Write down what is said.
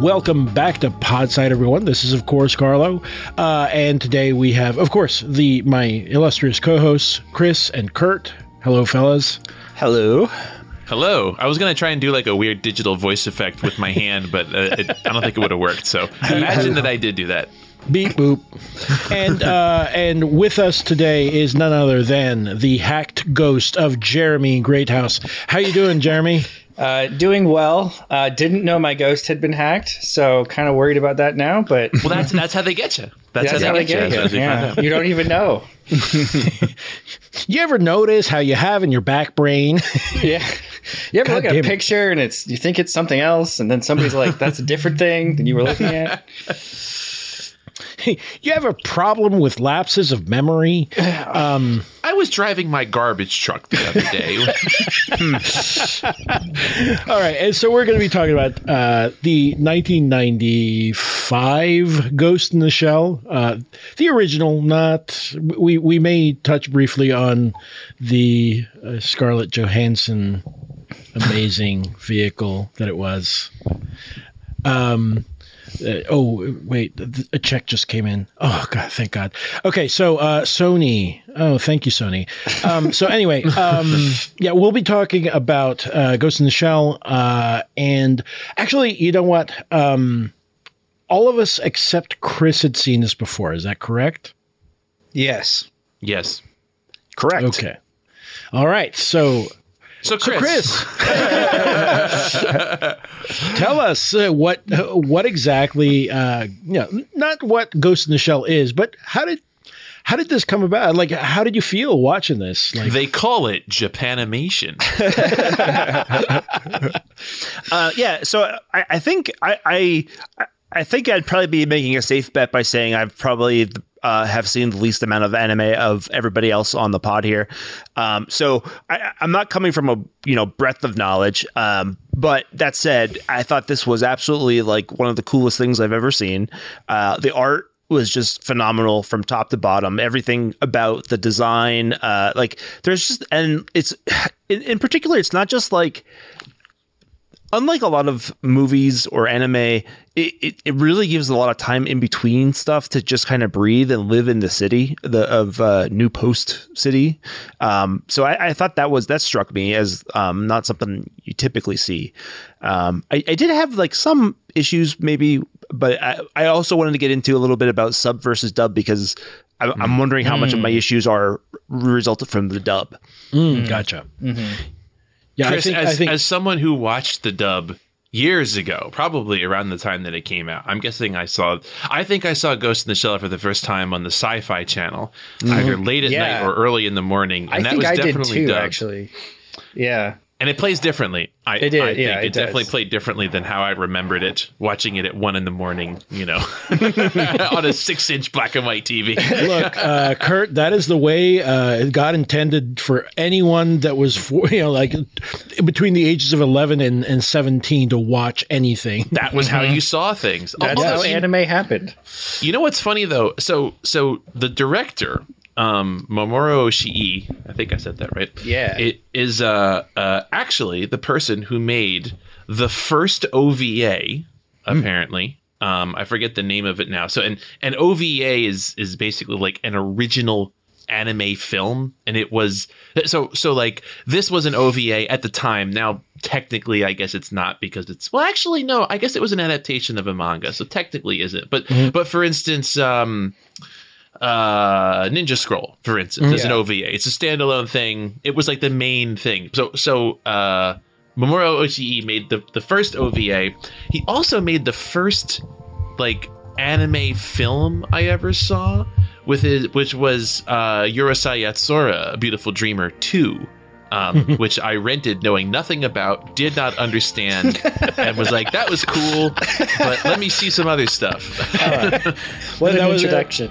welcome back to Podside, everyone. This is, of course, Carlo, uh, and today we have, of course, the my illustrious co-hosts Chris and Kurt. Hello, fellas. Hello. Hello. I was gonna try and do like a weird digital voice effect with my hand, but uh, it, I don't think it would have worked. So imagine that I did do that. Beep boop. and uh, and with us today is none other than the hacked ghost of Jeremy Greathouse. How you doing, Jeremy? Uh, doing well. Uh, didn't know my ghost had been hacked, so kind of worried about that now. But Well, that's that's how they get you. That's, that's how they get, you. you. as we find Yeah. You don't even know. You ever notice how you have in your back brain? Yeah. You ever God look at damn a it. picture and it's you think it's something else, and then somebody's like, "That's a different thing than you were looking at." you have a problem with lapses of memory? I was driving my garbage truck the other day. All right, and so we're going to be talking about uh, the 1995 Ghost in the Shell, uh, the original. Not we we may touch briefly on the uh, Scarlett Johansson amazing vehicle that it was. Um. Uh, oh wait, a check just came in. Oh god, thank God. Okay, so uh, Sony. Oh, thank you, Sony. Um, so anyway, um, yeah, we'll be talking about uh, Ghost in the Shell, uh, and actually, you know what? Um, all of us except Chris had seen this before. Is that correct? Yes. yes. Correct. Okay. All right. So So Chris, Chris, tell us uh, what what exactly uh, you know, not what Ghost in the Shell is, but how did how did this come about? Like, how did you feel watching this? Like, they call it Japanimation. Uh, yeah, so I, I think I, I I think I'd probably be making a safe bet by saying I've probably uh, have seen the least amount of anime of everybody else on the pod here. Um, so I, I'm not coming from a you know breadth of knowledge. Um, but that said, I thought this was absolutely like one of the coolest things I've ever seen. Uh, the art was just phenomenal from top to bottom. Everything about the design, uh, like there's just, and it's in, in particular, it's not just like unlike a lot of movies or anime, it, it, it really gives a lot of time in between stuff to just kind of breathe and live in the city the of uh, New Port City. Um, so I, I thought that was that struck me as um, not something you typically see. Um, I, I did have like some issues maybe, but I, I also wanted to get into a little bit about sub versus dub because I, I'm wondering how much of my issues are resulted from the dub. mm, gotcha. Yeah, Chris, I think, as, I think as someone who watched the dub years ago, probably around the time that it came out, I'm guessing I saw. I think I saw Ghost in the Shell for the first time on the Sci-Fi Channel, either mm-hmm. late at Yeah. night or early in the morning, and I that was definitely too. Actually. Yeah. And it plays differently. I, It did, I think yeah, it, it definitely played differently than how I remembered it, watching it at one in the morning, you know, on a six-inch black and white TV. look, uh, Kurt, that is the way uh, God intended for anyone that was, for, you know, like between the ages of 11 and, and 17 to watch anything. That was how you saw things. That's Although, how anime happened. You know what's funny though? So so the director, um, Mamoru Oshii, I think I said that right. Yeah. It is uh, uh actually the person who made the first OVA, apparently. Um, I forget the name of it now. So and and OVA is is basically like an original anime film and it was so so like this was an OVA at the time now technically I guess it's not because it's well actually no I guess it was an adaptation of a manga so technically is it? but but for instance um uh Ninja Scroll for instance is an OVA it's a standalone thing it was like the main thing so so uh Mamoru Oshii made the the first OVA he also made the first like anime film I ever saw with his which was uh Urusei Yatsura, A Beautiful Dreamer 2. Um, which I rented knowing nothing about, did not understand, and was like, that was cool, but let me see some other stuff. What that an was it.